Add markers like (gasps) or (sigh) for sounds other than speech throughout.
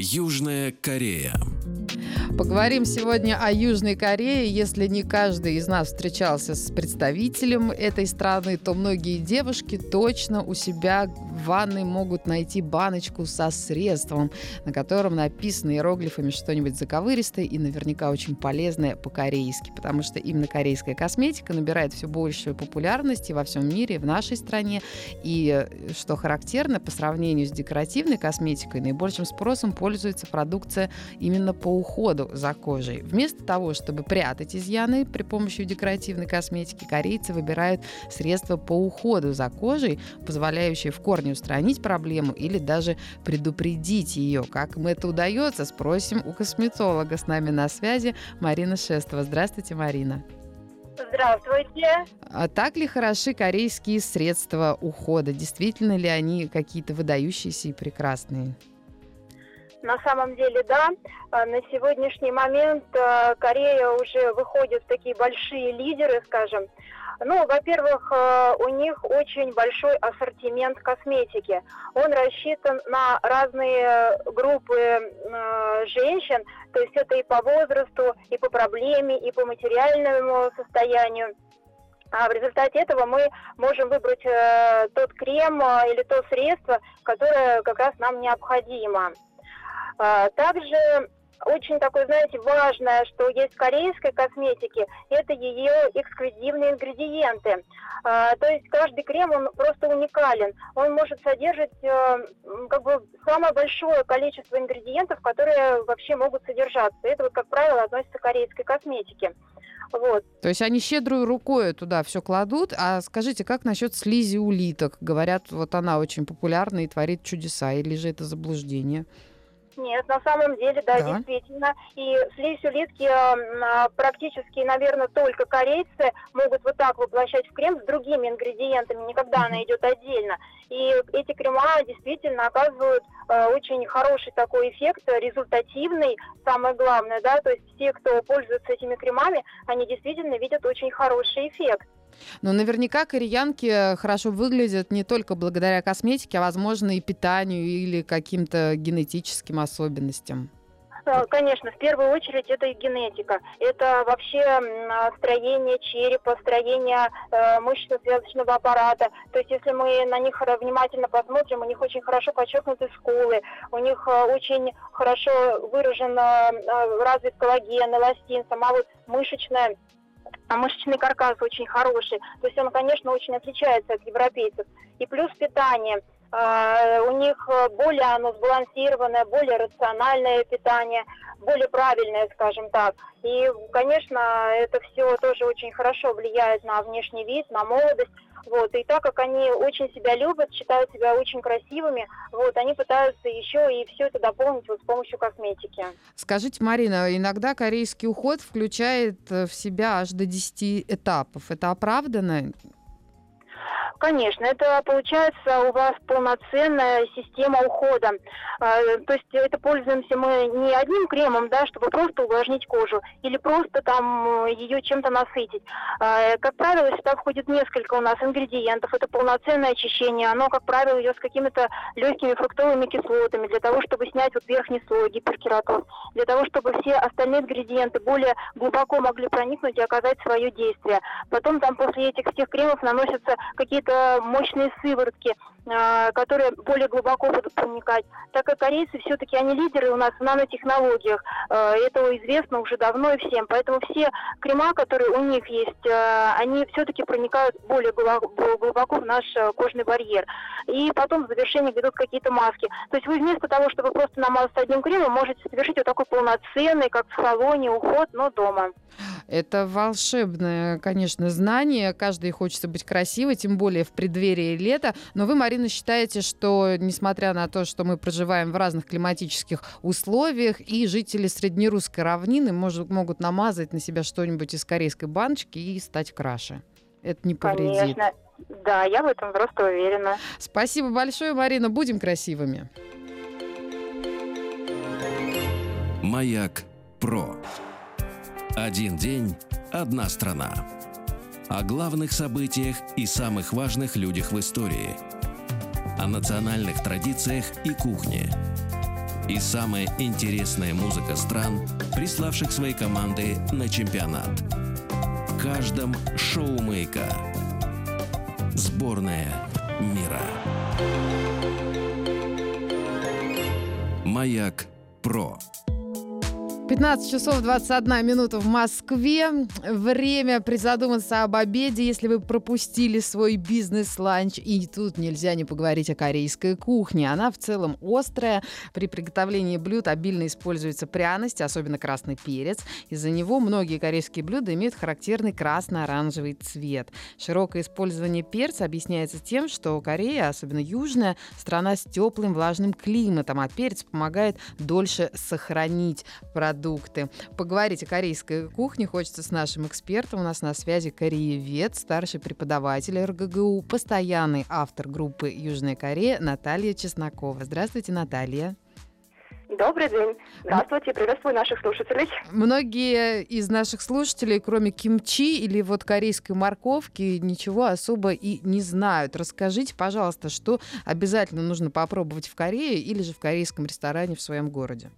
Южная Корея. Поговорим сегодня о Южной Корее. Если не каждый из нас встречался с представителем этой страны, то многие девушки точно у себя в ванной могут найти баночку со средством, на котором написано иероглифами что-нибудь заковыристое и наверняка очень полезное по-корейски, потому что именно корейская косметика набирает все большую популярность и во всем мире, и в нашей стране. И что характерно, по сравнению с декоративной косметикой, наибольшим спросом пользуется продукция именно по уходу за кожей. Вместо того, чтобы прятать изъяны при помощи декоративной косметики, корейцы выбирают средства по уходу за кожей, позволяющие в корне устранить проблему или даже предупредить ее. Как им это удается, спросим у косметолога. С нами на связи Марина Шестова. Здравствуйте, Марина. Здравствуйте. А так ли хороши корейские средства ухода? Действительно ли они какие-то выдающиеся и прекрасные? На самом деле, да. А, на сегодняшний момент а, Корея уже выходит в такие большие лидеры, скажем. Ну, во-первых, а, у них очень большой ассортимент косметики. Он рассчитан на разные группы женщин, то есть это и по возрасту, и по проблеме, и по материальному состоянию. А в результате этого мы можем выбрать э, тот крем э, или то средство, которое как раз нам необходимо. А, также очень такое, знаете, важное, что есть в корейской косметике, это ее эксклюзивные ингредиенты. А, то есть каждый крем, он просто уникален. Он может содержать э, как бы самое большое количество ингредиентов, которые вообще могут содержаться. Это вот, как правило, относится к корейской косметике. Вот. То есть они щедрую рукой туда все кладут. А скажите, как насчет слизи улиток? Говорят, вот она очень популярна и творит чудеса. Или же это заблуждение? Нет, на самом деле, да, да. действительно. И слизь улитки э, практически, наверное, только корейцы могут вот так воплощать в крем с другими ингредиентами, никогда она идет отдельно. И эти крема действительно оказывают э, очень хороший такой эффект, результативный, самое главное, да, то есть все, кто пользуется этими кремами, они действительно видят очень хороший эффект. Но наверняка кореянки хорошо выглядят не только благодаря косметике, а, возможно, и питанию или каким-то генетическим особенностям. Э, конечно, в первую очередь это и генетика. Это вообще строение черепа, строение э, мышечно-связочного аппарата. То есть, если мы на них внимательно посмотрим, у них очень хорошо подчеркнуты скулы, у них э, очень хорошо выражен э, развит коллаген, эластин, сама вот мышечная а мышечный каркас очень хороший. То есть он, конечно, очень отличается от европейцев. И плюс питание. А, у них более оно сбалансированное, более рациональное питание, более правильное, скажем так. И, конечно, это все тоже очень хорошо влияет на внешний вид, на молодость. Вот, и так как они очень себя любят, считают себя очень красивыми, вот, они пытаются еще и все это дополнить вот с помощью косметики. Скажите, Марина, иногда корейский уход включает в себя аж до 10 этапов. Это оправдано? Конечно, это получается у вас полноценная система ухода. А, то есть это пользуемся мы не одним кремом, да, чтобы просто увлажнить кожу или просто там ее чем-то насытить. А, как правило, сюда входит несколько у нас ингредиентов. Это полноценное очищение. Оно, как правило, идет с какими-то легкими фруктовыми кислотами для того, чтобы снять вот верхний слой гиперкератоз, для того, чтобы все остальные ингредиенты более глубоко могли проникнуть и оказать свое действие. Потом там после этих всех кремов наносятся какие-то мощные сыворотки, которые более глубоко будут проникать. Так как корейцы все-таки они лидеры у нас в нанотехнологиях, а, это известно уже давно и всем. Поэтому все крема, которые у них есть, а, они все-таки проникают более глубоко в наш кожный барьер. И потом в завершении идут какие-то маски. То есть вы вместо того, чтобы просто намазаться одним кремом, можете совершить вот такой полноценный, как в салоне, уход, но дома. Это волшебное, конечно, знание. Каждый хочется быть красивой, тем более в преддверии лета. Но вы, Марина, считаете, что, несмотря на то, что мы проживаем в разных климатических условиях, и жители среднерусской равнины может, могут намазать на себя что-нибудь из корейской баночки и стать краше? Это не повредит. Конечно. Да, я в этом просто уверена. Спасибо большое, Марина. Будем красивыми. Маяк Про. Один день, одна страна. О главных событиях и самых важных людях в истории. О национальных традициях и кухне. И самая интересная музыка стран, приславших свои команды на чемпионат. В каждом шоу «Маяка». Сборная мира. Маяк Про. 15 часов 21 минута в Москве. Время призадуматься об обеде, если вы пропустили свой бизнес-ланч. И тут нельзя не поговорить о корейской кухне. Она в целом острая. При приготовлении блюд обильно используется пряность, особенно красный перец. Из-за него многие корейские блюда имеют характерный красно-оранжевый цвет. Широкое использование перца объясняется тем, что Корея, особенно южная, страна с теплым влажным климатом, а перец помогает дольше сохранить продукт продукты. Поговорить о корейской кухне хочется с нашим экспертом. У нас на связи кореевед, старший преподаватель РГГУ, постоянный автор группы «Южная Корея» Наталья Чеснокова. Здравствуйте, Наталья. Добрый день. Здравствуйте, приветствую наших слушателей. Многие из наших слушателей, кроме кимчи или вот корейской морковки, ничего особо и не знают. Расскажите, пожалуйста, что обязательно нужно попробовать в Корее или же в корейском ресторане в своем городе?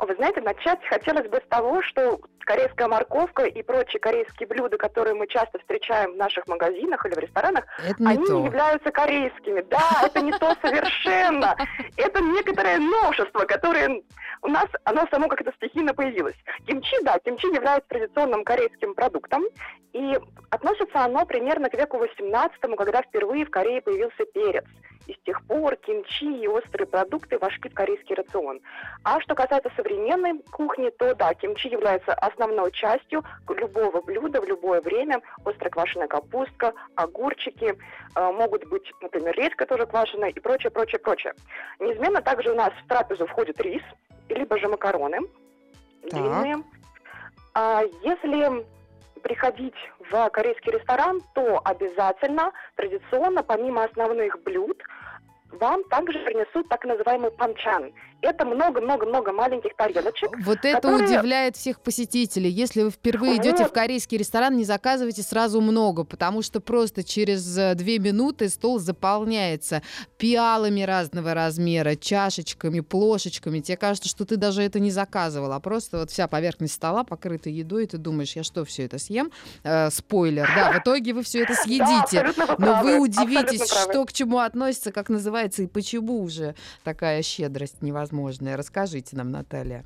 Вы знаете, начать хотелось бы с того, что корейская морковка и прочие корейские блюда, которые мы часто встречаем в наших магазинах или в ресторанах, Это не они то. не являются корейскими. Да, это не то (laughs) совершенно. Это некоторое новшество, которое у нас, оно само как-то стихийно появилось. Кимчи, да, кимчи является традиционным корейским продуктом, и относится оно примерно к веку 18 когда впервые в Корее появился перец. И с тех пор кимчи и острые продукты вошли в корейский рацион. А что касается современной кухни, то да, кимчи является основной частью любого блюда в любое время. Острая квашеная капустка, огурчики, э, могут быть, например, редька тоже квашеная и прочее, прочее, прочее. Неизменно также у нас в трапезу входит рис, либо же макароны Так. длинные. А если приходить в корейский ресторан, то обязательно, традиционно, помимо основных блюд, вам также принесут так называемый панчан. Это много-много-много маленьких тарелочек. Вот это которые- удивляет всех посетителей. Если вы впервые идете в Вот. корейский ресторан, не заказывайте сразу много, потому что просто через э, две минуты стол заполняется пиалами разного размера, чашечками, плошечками. Тебе кажется, что ты даже это не заказывал, а просто вот вся поверхность стола покрыта едой, и ты думаешь, я что, все это съем? Э, спойлер, да, в итоге вы все это (laughs) съедите. вы Но вы удивитесь, что к чему относится, как называется и почему уже такая щедрость невозможная. Расскажите нам, Наталья.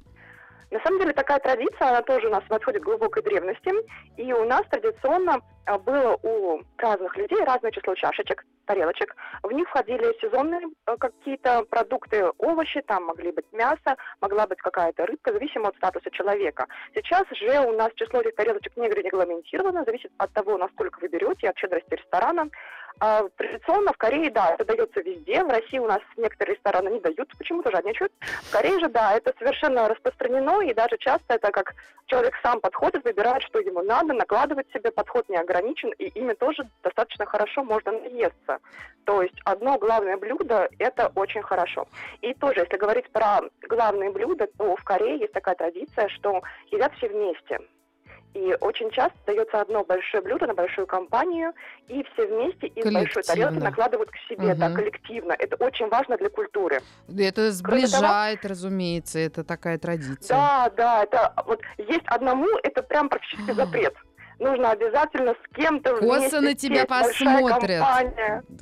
На самом деле такая традиция, она тоже у нас восходит к глубокой древности. И у нас традиционно а, было у разных людей разное число чашечек, тарелочек. В них входили сезонные а, какие-то продукты, овощи, там могли быть мясо, могла быть какая-то рыбка, зависимо от статуса человека. Сейчас же у нас число этих тарелочек не регламентировано, зависит от того, насколько вы берете, от щедрости ресторана. А, традиционно в Корее, да, это дается везде. В России у нас некоторые рестораны не дают, почему-то жадничают. В Корее же, да, это совершенно распространено, и даже часто это как человек сам подходит, выбирает, что ему надо, накладывать себе, подход не ограничен, и ими тоже достаточно хорошо можно наесться. То есть одно главное блюдо – это очень хорошо. И тоже, если говорить про главные блюда, то в Корее есть такая традиция, что едят все вместе. И очень часто дается одно большое блюдо на большую компанию, и все вместе из большой тарелки накладывают к себе, да, Мгм. коллективно. Это очень важно для культуры. Это сближает, разумеется, это такая традиция. Да, да, это вот есть одному, это прям практически (gasps) запрет. Нужно обязательно с кем-то Косо вместе на тебя сесть, посмотрят.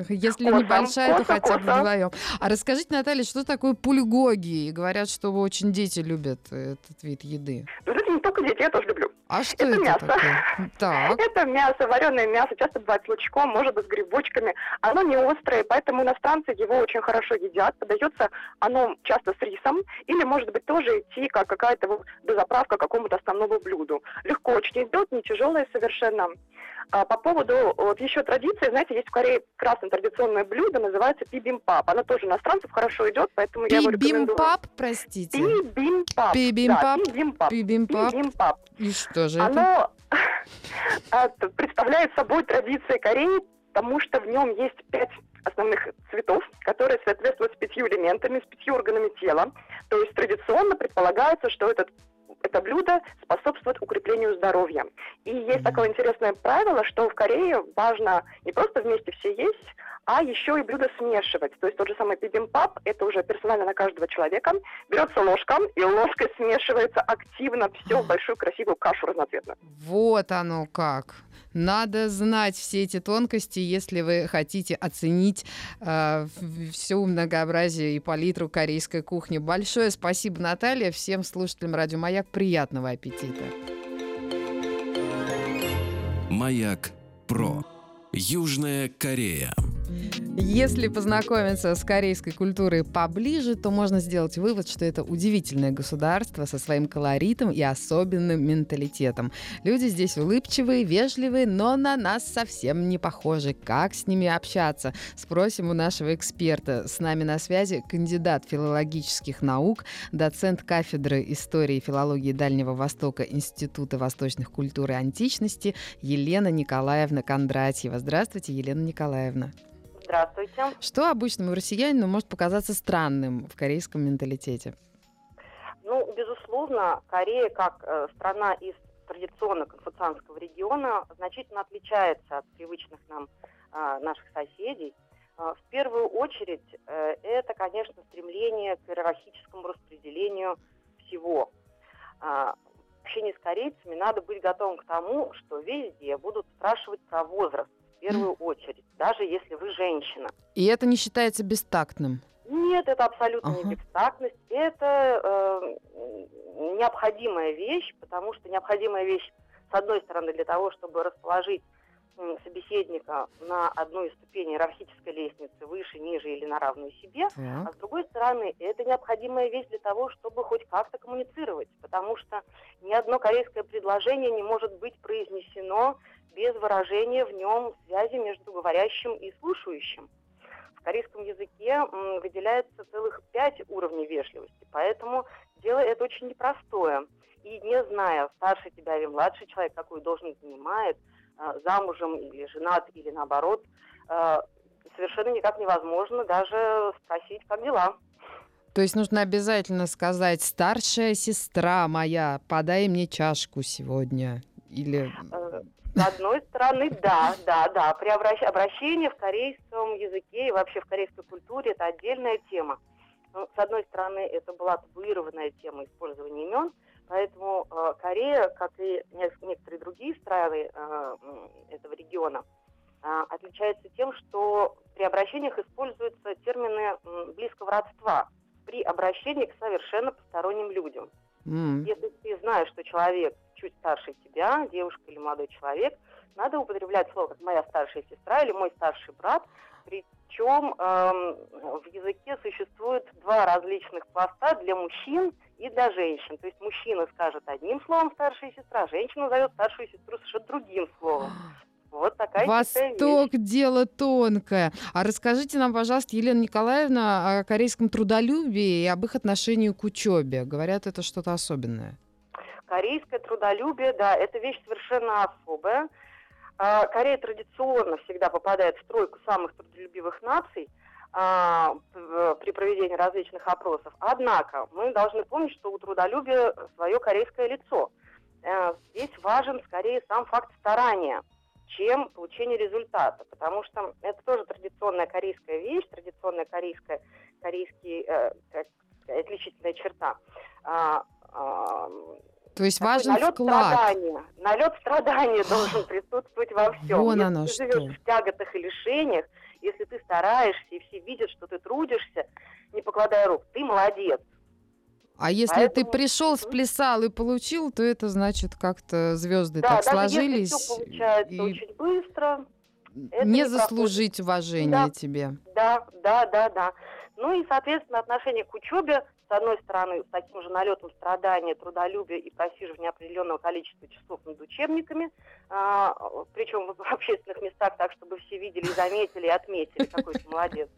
Если Косо, небольшая, то косо, хотя бы косо. вдвоем. А расскажите, Наталья, что такое пульгоги? Говорят, что очень дети любят этот вид еды. Вы знаете, не только дети, я тоже люблю. А что это, это мясо. такое? Так. Это мясо, вареное мясо, часто бывает с лучком, может быть, с грибочками. Оно не острое, поэтому иностранцы его очень хорошо едят. Подается оно часто с рисом, или, может быть, тоже идти как какая-то вот дозаправка к какому-то основному блюду. Легко очень идет, не тяжелое совершенно. А по поводу вот еще традиции, знаете, есть в Корее красное традиционное блюдо, называется пибимпап. Оно тоже иностранцев хорошо идет, поэтому я его рекомендую. Бибимпап, простите. Бибимпап. Бибимпап. Да, бибимпап. Бибимпап. Бибимпап. И что же это? Оно (laughs) представляет собой традиции Кореи, потому что в нем есть пять основных цветов, которые соответствуют с пятью элементами, с пятью органами тела. То есть традиционно предполагается, что этот это блюдо способствует укреплению здоровья. И есть такое интересное правило, что в Корее важно не просто вместе все есть, а еще и блюдо смешивать. То есть тот же самый бибимпап, это уже персонально на каждого человека. Берется ложка, и ложкой смешивается активно все в большую красивую кашу разноцветную. Вот оно как. Надо знать все эти тонкости, если вы хотите оценить э, все многообразие и палитру корейской кухни. Большое спасибо, Наталья. Всем слушателям Радио Маяк приятного аппетита. Маяк Про. Южная Корея. Если познакомиться с корейской культурой поближе, то можно сделать вывод, что это удивительное государство со своим колоритом и особенным менталитетом. Люди здесь улыбчивые, вежливые, но на нас совсем не похожи. Как с ними общаться? Спросим у нашего эксперта. С нами на связи кандидат филологических наук, доцент кафедры истории и филологии Дальнего Востока Института восточных культур и античности Елена Николаевна Кондратьева. Здравствуйте, Елена Николаевна. Здравствуйте. Что обычному россиянину может показаться странным в корейском менталитете? Ну, безусловно, Корея как э, страна из традиционно конфуцианского региона значительно отличается от привычных нам э, наших соседей. Э, в первую очередь э, это, конечно, стремление к иерархическому распределению всего. Э, в общении с корейцами надо быть готовым к тому, что везде будут спрашивать про возраст первую очередь, даже если вы женщина. И это не считается бестактным? Нет, это абсолютно ага. не бестактность. Это э, необходимая вещь, потому что необходимая вещь, с одной стороны, для того, чтобы расположить собеседника на одной из ступеней иерархической лестницы, выше, ниже или на равную себе, так. а с другой стороны, это необходимая вещь для того, чтобы хоть как-то коммуницировать, потому что ни одно корейское предложение не может быть произнесено без выражения в нем связи между говорящим и слушающим. В корейском языке выделяется целых пять уровней вежливости, поэтому дело это очень непростое. И не зная, старше тебя или младший человек, какую должность занимает, а, замужем или женат, или наоборот, а, совершенно никак невозможно даже спросить, как дела. То есть нужно обязательно сказать, старшая сестра моя, подай мне чашку сегодня. Или... С одной стороны, да, да, да. При обращении в корейском языке и вообще в корейской культуре это отдельная тема. Ну, с одной стороны, это была табуированная тема использования имен, поэтому э, Корея, как и некоторые другие страны э, этого региона, э, отличается тем, что при обращениях используются термины э, близкого родства при обращении к совершенно посторонним людям. Mm. Если ты знаешь, что человек чуть старше тебя, девушка или молодой человек, надо употреблять слово как моя старшая сестра или мой старший брат. Причем эм, в языке существует два различных пласта для мужчин и для женщин. То есть мужчина скажет одним словом старшая сестра, женщина назовет старшую сестру совершенно другим словом. Вот такая Восток дело тонкое. А расскажите нам, пожалуйста, Елена Николаевна, о корейском трудолюбии и об их отношении к учебе. Говорят, это что-то особенное. Корейское трудолюбие, да, это вещь совершенно особая. А, Корея традиционно всегда попадает в тройку самых трудолюбивых наций а, при проведении различных опросов. Однако мы должны помнить, что у трудолюбия свое корейское лицо. Э, здесь важен скорее сам факт старания, чем получение результата, потому что это тоже традиционная корейская вещь, традиционная корейская, корейский, э, отличительная черта. А, то есть важен налет вклад. Страдания. Налет страдания (laughs) должен присутствовать во всем. Вон если оно ты что. живешь в тяготах и лишениях, если ты стараешься, и все видят, что ты трудишься, не покладая рук, ты молодец. А если Поэтому... ты пришел, сплясал и получил, то это значит как-то звезды да, так сложились. Если все получается и... очень быстро. Это не, не заслужить проходит. уважения да, тебе. Да, да, да, да. Ну и, соответственно, отношение к учебе, с одной стороны, с таким же налетом страдания, трудолюбия и просиживания определенного количества часов над учебниками, а, причем в (laughs) общественных местах, так, чтобы все видели, заметили и отметили, какой ты молодец.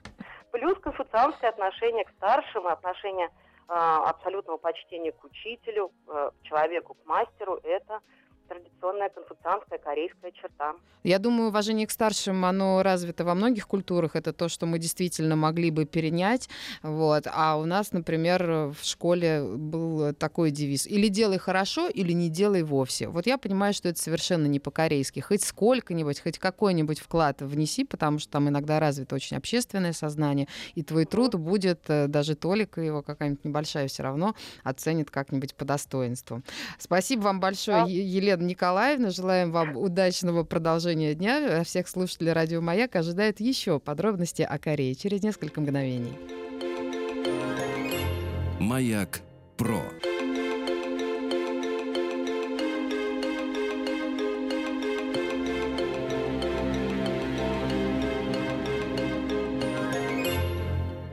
Плюс конфуцианское отношение к старшим, отношение а, абсолютного почтения к учителю, к человеку, к мастеру, это традиционная конфуцианская корейская черта. Я думаю, уважение к старшим, оно развито во многих культурах. Это то, что мы действительно могли бы перенять. Вот. А у нас, например, в школе был такой девиз. Или делай хорошо, или не делай вовсе. Вот я понимаю, что это совершенно не по-корейски. Хоть сколько-нибудь, хоть какой-нибудь вклад внеси, потому что там иногда развито очень общественное сознание, и твой труд будет, э, даже толика его какая-нибудь небольшая все равно, оценит как-нибудь по достоинству. Спасибо вам большое, да. Елена Елена Николаевна. Желаем вам удачного продолжения дня. А всех слушателей Радио Маяк ожидают еще подробности о Корее через несколько мгновений. Маяк Про.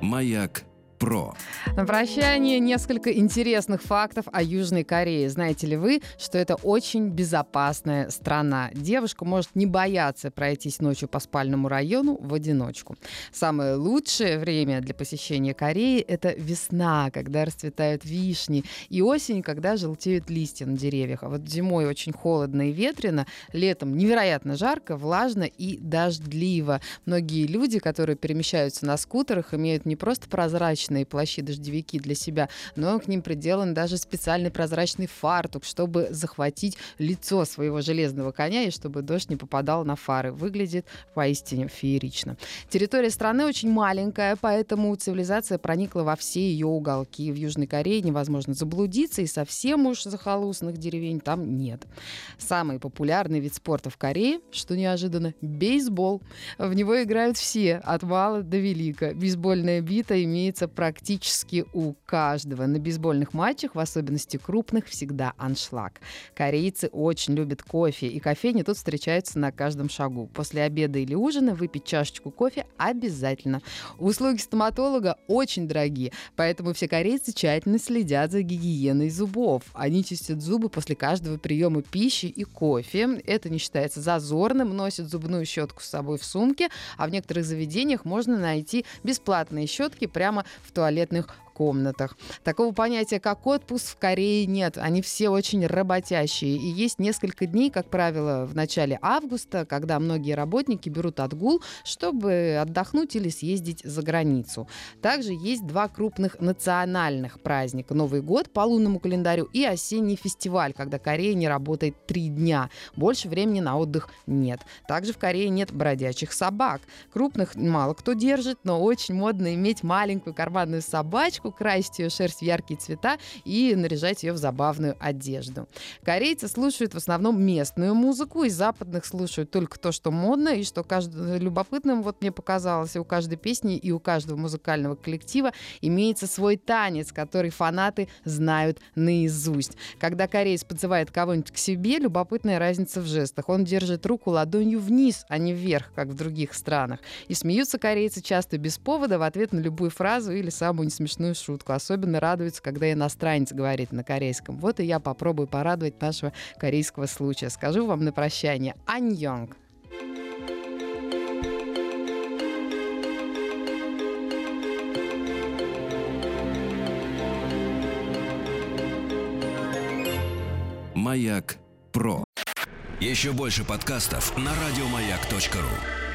Маяк про. На прощание несколько интересных фактов о Южной Корее. Знаете ли вы, что это очень безопасная страна? Девушка может не бояться пройтись ночью по спальному району в одиночку. Самое лучшее время для посещения Кореи – это весна, когда расцветают вишни, и осень, когда желтеют листья на деревьях. А вот зимой очень холодно и ветрено, летом невероятно жарко, влажно и дождливо. Многие люди, которые перемещаются на скутерах, имеют не просто прозрачный обычные плащи-дождевики для себя, но к ним приделан даже специальный прозрачный фартук, чтобы захватить лицо своего железного коня и чтобы дождь не попадал на фары. Выглядит поистине феерично. Территория страны очень маленькая, поэтому цивилизация проникла во все ее уголки. В Южной Корее невозможно заблудиться, и совсем уж захолустных деревень там нет. Самый популярный вид спорта в Корее, что неожиданно, бейсбол. В него играют все, от мала до велика. Бейсбольная бита имеется практически у каждого. На бейсбольных матчах, в особенности крупных, всегда аншлаг. Корейцы очень любят кофе, и кофейни тут встречаются на каждом шагу. После обеда или ужина выпить чашечку кофе обязательно. Услуги стоматолога очень дорогие, поэтому все корейцы тщательно следят за гигиеной зубов. Они чистят зубы после каждого приема пищи и кофе. Это не считается зазорным, носят зубную щетку с собой в сумке, а в некоторых заведениях можно найти бесплатные щетки прямо в туалетных комнатах. Такого понятия, как отпуск, в Корее нет. Они все очень работящие. И есть несколько дней, как правило, в начале августа, когда многие работники берут отгул, чтобы отдохнуть или съездить за границу. Также есть два крупных национальных праздника. Новый год по лунному календарю и осенний фестиваль, когда Корея не работает три дня. Больше времени на отдых нет. Также в Корее нет бродячих собак. Крупных мало кто держит, но очень модно иметь маленькую карманную собачку, собачку, красить ее шерсть в яркие цвета и наряжать ее в забавную одежду. Корейцы слушают в основном местную музыку, из западных слушают только то, что модно, и что каждый, любопытным, вот мне показалось, у каждой песни и у каждого музыкального коллектива имеется свой танец, который фанаты знают наизусть. Когда кореец подзывает кого-нибудь к себе, любопытная разница в жестах. Он держит руку ладонью вниз, а не вверх, как в других странах. И смеются корейцы часто без повода в ответ на любую фразу или самую несмешную смешную шутку. Особенно радуется, когда иностранец говорит на корейском. Вот и я попробую порадовать нашего корейского случая. Скажу вам на прощание. Аньонг. Маяк Про. Еще больше подкастов на радиомаяк.ру.